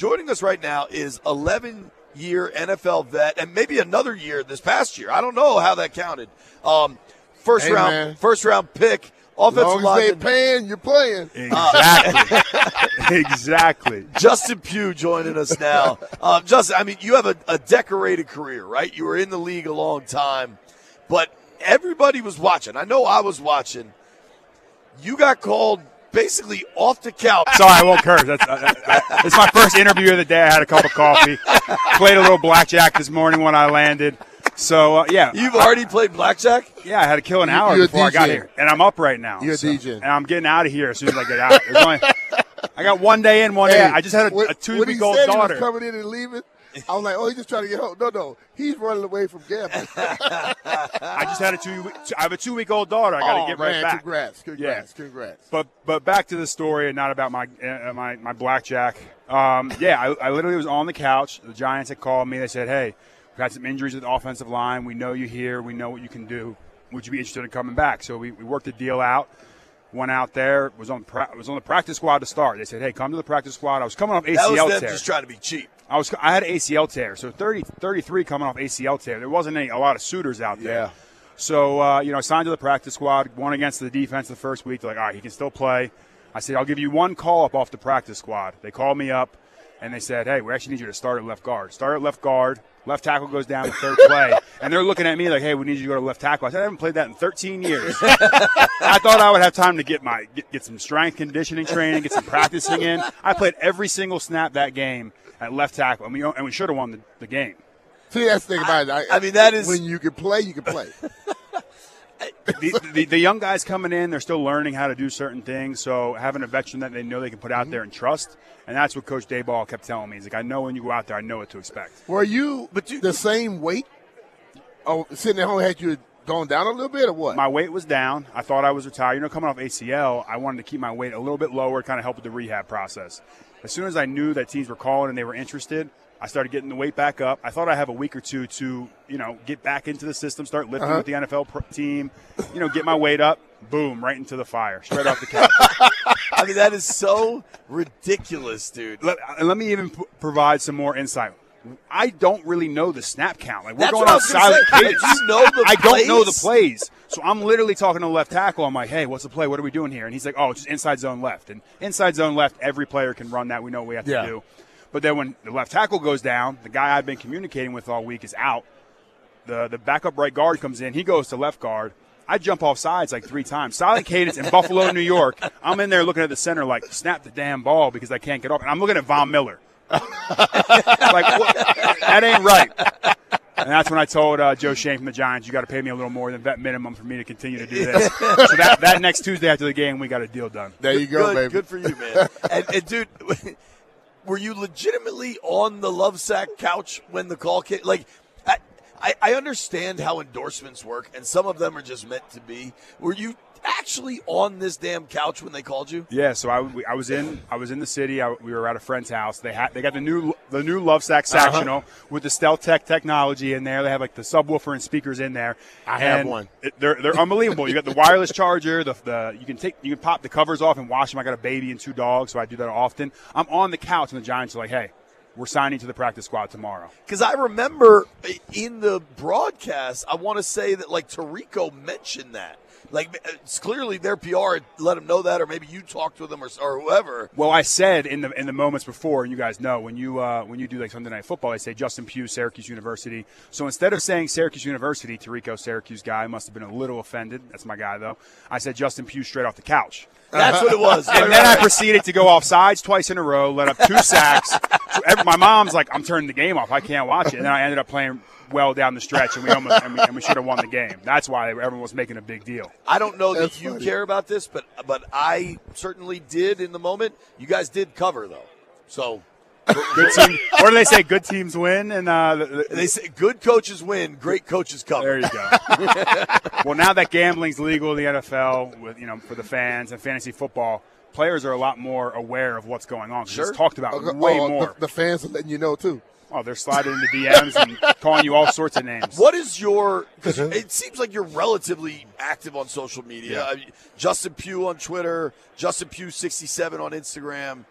Joining us right now is 11 year NFL vet and maybe another year this past year. I don't know how that counted. Um, first Hey, round, man. first round pick, As offensive long as they lineman. paying, you're playing. Exactly. exactly. Justin Pugh joining us now. Um, Justin, I mean, you have a, a decorated career, right? You were in the league a long time, but everybody was watching. I know I was watching. You got called basically off the couch. Sorry, I won't curse. That's, uh, uh, it's my first interview of the day. I had a cup of coffee. Played a little blackjack this morning when I landed. So uh, yeah, You've already played blackjack. yeah, I had to kill an You- hour you're before I got here, and I'm up right now. You're a so- DJ. and I'm getting out of here as soon as I get out. Only, I got one day in, one day. I just had a, a two-week-old said He daughter. was coming in and leaving. I was like, oh, he's just trying to get home. No, no, he's running away from gambling. I just had a two. week- I have a two week old daughter. I got to oh, get right man, back. Congrats, congrats, congrats. But but back to the story and not about my uh, my my blackjack. Um, yeah, I, I literally was on the couch. The Giants had called me. They said, "Hey, we've had some injuries with the offensive line. We know you here. We know what you can do. Would you be interested in coming back?" So we, we worked the deal out. Went out there. Was on pra- was on the practice squad to start. They said, "Hey, come to the practice squad." I was coming off ACL That was them tear. just trying to be cheap. I was I had ACL tear, so 30, 33 coming off ACL tear. There wasn't any a lot of suitors out there. Yeah. So uh, you know, I signed to the practice squad. Won against the defense the first week. They're like, all right, he can still play. I said, I'll give you one call up off the practice squad. They called me up, and they said, hey, we actually need you to start at left guard. Start at left guard. Left tackle goes down the third play, and they're looking at me like, "Hey, we need you to go to left tackle." I said, "I haven't played that in 13 years." I thought I would have time to get my get, get some strength conditioning training, get some practicing in. I played every single snap that game at left tackle, and we and we should have won the, the game. See, that's the thing about it. I mean, that is- when you can play, you can play. the, the, the young guys coming in, they're still learning how to do certain things. So having a veteran that they know they can put out mm-hmm. there and trust, and that's what Coach Daboll kept telling me. He's like, I know when you go out there, I know what to expect. Were you, But you- the same weight? Oh, sitting at home had you gone down a little bit or what? My weight was down. I thought I was retired. You know, coming off ACL, I wanted to keep my weight a little bit lower, kind of help with the rehab process. As soon as I knew that teams were calling and they were interested, I started getting the weight back up. I thought I'd have a week or two to, you know, get back into the system, start lifting uh-huh. with the NFL pro- team, you know, get my weight up. Boom, right into the fire, straight off the couch. I mean, that is so ridiculous, dude. let, and let me even p- provide some more insight. I don't really know the snap count. Like we're That's going I on silent cadence. You know the I don't know the plays? So I'm literally talking to the left tackle. I'm like, hey, what's the play? What are we doing here? And he's like, oh, it's just inside zone left. And inside zone left, every player can run that. We know what we have Yeah. to do. But then when the left tackle goes down, the guy I've been communicating with all week is out. The the backup right guard comes in. He goes to left guard. I jump off sides like three times. Silent cadence in Buffalo, New York. I'm in there looking at the center like, snap the damn ball because I can't get up. And I'm looking at Von Miller. like, what? that ain't right. And that's when I told uh, Joe Schoen from the Giants, you got to pay me a little more than vet minimum for me to continue to do this. so that, that next Tuesday after the game, we got a deal done. there you go, good, baby. good for you, man. and, and dude, were you legitimately on the LoveSac couch when the call came? Like, I, I, understand how endorsements work, and some of them are just meant to be. Were you actually on this damn couch when they called you? Yeah, so I, I was in I was in the city. I, we were at a friend's house. They had they got the new the new LoveSac uh-huh. sectional with the Stealth Tech technology in there. They have like the subwoofer and speakers in there. I have one. it- they're they're unbelievable. You got the wireless charger. The, the you can take you can pop the covers off and wash them. I got a baby and two dogs, so I do that often. I'm on the couch and the Giants are like, hey. We're signing to the practice squad tomorrow. Because I remember uh, in the broadcast, I want to say that like Tirico mentioned that. Like it's clearly their PR let them know that, or maybe you talked to them or, or whoever. Well, I said in the in the moments before, and you guys know when you uh, when you do like Sunday Night Football, I say Justin Pugh, Syracuse University. So instead of saying Syracuse University, Tirico, Syracuse guy, must have been a little offended. That's my guy though. I said Justin Pugh straight off the couch. That's what it was. And then I proceeded to go off sides twice in a row, let up two sacks. So every, my mom's like, "I'm turning the game off. I can't watch it." And then I ended up playing well down the stretch, and we almost and we, and we should have won the game. That's why everyone was making a big deal. I don't know That's that you funny. care about this, but but I certainly did in the moment. You guys did cover though, so Good team. What do they say? Good teams win, and uh, the- the- They say good coaches win, great coaches cover. there you go. well, now that gambling's legal in the NFL, with you know for the fans and fantasy football, players are a lot more aware of what's going on. Sure. It's talked about Okay, way oh, more. The, the fans are letting you know too. oh, they're sliding into DMs and calling you all sorts of names. What is your? Because it seems like you're relatively active on social media. Yeah. I mean, Justin Pugh on Twitter, Justin Pugh sixty seven on Instagram.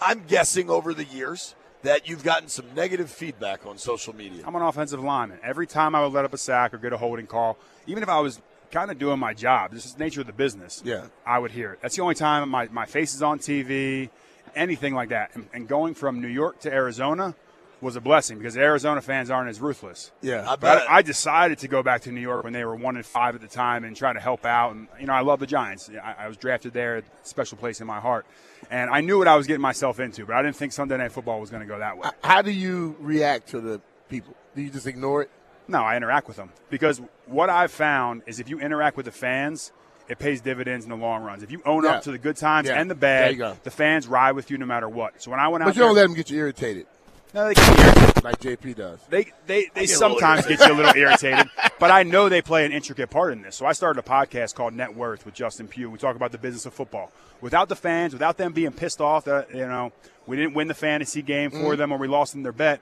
I'm guessing over the years that you've gotten some negative feedback on social media. I'm an offensive lineman. Every time I would let up a sack or get a holding call, even if I was kind of doing my job, this is the nature of the business. Yeah. I would hear it. That's the only time my, my face is on TV, anything like that. And, and going from New York to Arizona was a blessing because Arizona fans aren't as ruthless. Yeah. I bet. But I decided to go back to New York when they were one and five at the time and try to help out. And you know, I love the Giants. I, I was drafted there, special place in my heart, and I knew what I was getting myself into. But I didn't think Sunday Night Football was going to go that way. How do you react to the people? Do you just ignore it? No, I interact with them because what I've found is if you interact with the fans, it pays dividends in the long runs. If you own Yeah. up to the good times Yeah. and the bad, the fans ride with you no matter what. So when I went out But you don't let them get you irritated no, they, can- like JP does. they they, they get sometimes get you a little irritated, but I know they play an intricate part in this. So I started a podcast called Net Worth with Justin Pugh. We talk about the business of football. Without the fans, without them being pissed off that you know we didn't win the fantasy game for Mm-hmm. them or we lost them their bet,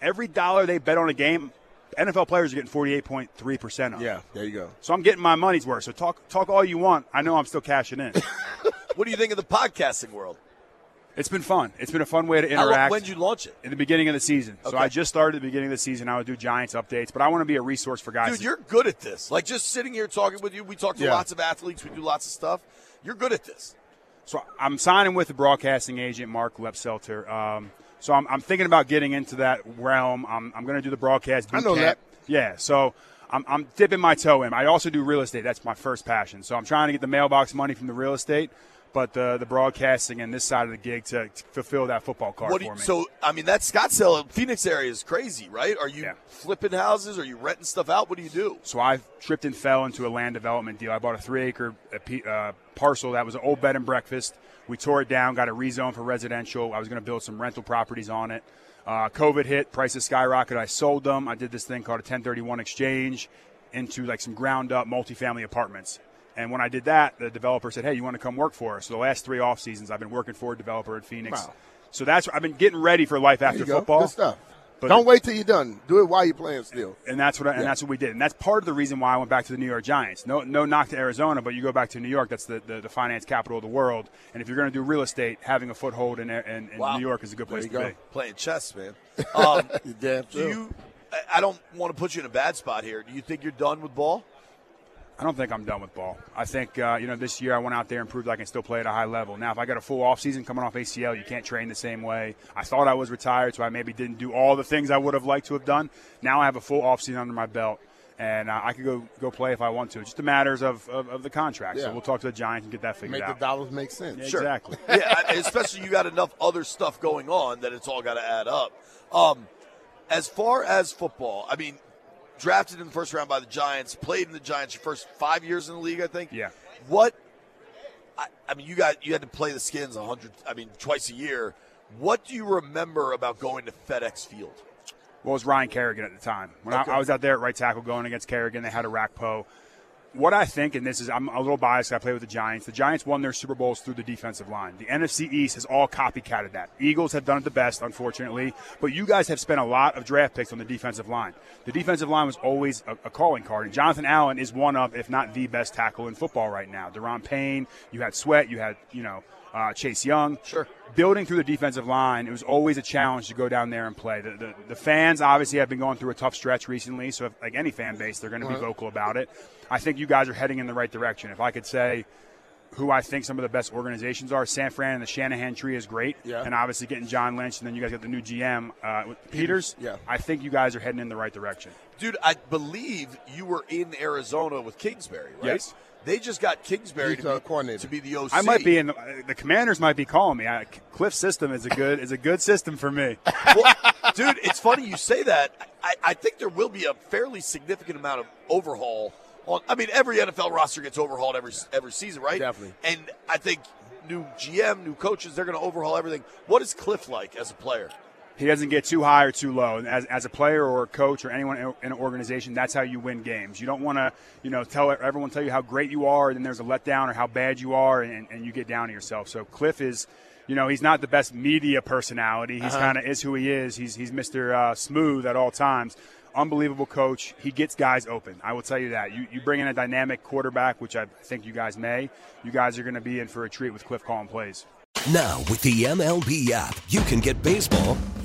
every dollar they bet on a game, NFL players are getting forty eight point three percent of. Yeah, there you go. So I'm getting my money's worth. So talk talk all you want. I know I'm still cashing in. What do you think of the podcasting world? it's been fun. It's been a fun way to interact. when did you launch it? in the beginning of the season. So I just started at the beginning of the season. I would do Giants updates, but I want to be a resource for guys. Dude, you're good at this. Like just sitting here talking with you. We talk to Yeah. lots of athletes. We do lots of stuff. You're good at this. so I'm signing with the broadcasting agent Mark Lepselter. Um, so I'm, I'm thinking about getting into that realm. I'm, I'm going to do the broadcast. I know camp. that. Yeah. So. I'm, I'm dipping my toe in. I also do real estate. That's my first passion. So I'm trying to get the mailbox money from the real estate, but the the broadcasting and this side of the gig to, to fulfill that football card for me. so I mean that Scottsdale, Phoenix area is crazy, right? Are you Yeah. flipping houses? Are you renting stuff out? What do you do? So I tripped and fell into a land development deal. I bought a three acre uh, parcel that was an old bed and breakfast. We tore it down, got a rezoned for residential. I was going to build some rental properties on it. Uh, COVID hit, prices skyrocketed. I sold them. I did this thing called a 1031 exchange into like some ground up multifamily apartments. And when I did that, the developer said, "Hey, you want to come work for us?" So the last three off seasons, I've been working for a developer in Phoenix. Wow. So that's I've been getting ready for life after football. Good stuff. But- Don't wait till you're done. Do it while you're playing still. and that's what I, and Yeah. that's what we did, and that's part of the reason why I went back to the New York Giants. No, no knock to Arizona, but you go back to New York, that's the, the, the finance capital of the world. And if you're going to do real estate, having a foothold in, in, in Wow. New York is a good place you to go. be. Playing chess, man. Um, You're damn do you? I- I don't want to put you in a bad spot here. Do you think you're done with ball? I don't think I'm done with ball. I think uh, you know this year I went out there and proved I can still play at a high level. Now, if I got a full off season coming off ACL, you can't train the same way. I thought I was retired, so I maybe didn't do all the things I would have liked to have done. Now I have a full off season under my belt, and uh, I could go go play if I want to. It's just a matters of, of, of the contract. Yeah. So we'll talk to the Giants and get that figured out. Make the dollars make sense. Yeah, Sure. Exactly. yeah, especially you got enough other stuff going on that it's all got to add up. Um, as far as football, I mean, drafted in the first round by the Giants, played in the Giants your first five years in the league, I think. Yeah. What? I, I mean, you got you had to play the Skins a hundred. I mean, twice a year. What do you remember about going to FedEx Field? Well, it was Ryan Kerrigan at the time. When Okay. I, I was out there at right tackle going against Kerrigan, they had Orakpo. What I think, and this is, I'm a little biased. I play with the Giants. The Giants won their Super Bowls through the defensive line. The NFC East has all copycatted that. Eagles have done it the best, unfortunately, but you guys have spent a lot of draft picks on the defensive line. The defensive line was always a, a calling card, and Jonathan Allen is one of, if not the best tackle in football right now. Daron Payne, you had Sweat, you had, you know, uh, Chase Young. Sure. Building through the defensive line, it was always a challenge to go down there and play. The, the, the fans obviously have been going through a tough stretch recently, so if, like any fan base, they're going to be vocal about it. I think you guys are heading in the right direction. If I could say who I think some of the best organizations are, San Fran and the Shanahan tree is great, Yeah. and obviously getting John Lynch, and then you guys got the new GM uh, Peters. yeah. I think you guys are heading in the right direction. Dude, I believe you were in Arizona with Kingsbury, right? Yes. They just got Kingsbury to be, coordinator. to be the OC. I might be in the, the Commanders might be calling me. I, Kliff system is a good is a good system for me. well, dude, it's funny you say that. I, I think there will be a fairly significant amount of overhaul. On, I mean, every NFL roster gets overhauled every every season, right? Definitely. And I think new GM, new coaches. They're going to overhaul everything. What is Kliff like as a player? He doesn't get too high or too low. And as, as a player or a coach or anyone in an organization, that's how you win games. You don't want to, you know, tell everyone tell you how great you are, and then there's a letdown or how bad you are, and, and you get down to yourself. So Kliff is, you know, he's not the best media personality. He's uh-huh. kind of is who he is. He's he's Mr. Uh, smooth at all times. Unbelievable coach. He gets guys open. I will tell you that. You, you bring in a dynamic quarterback, which I think you guys may. You guys are going to be in for a treat with Kliff calling plays. Now, with the MLB app, you can get baseball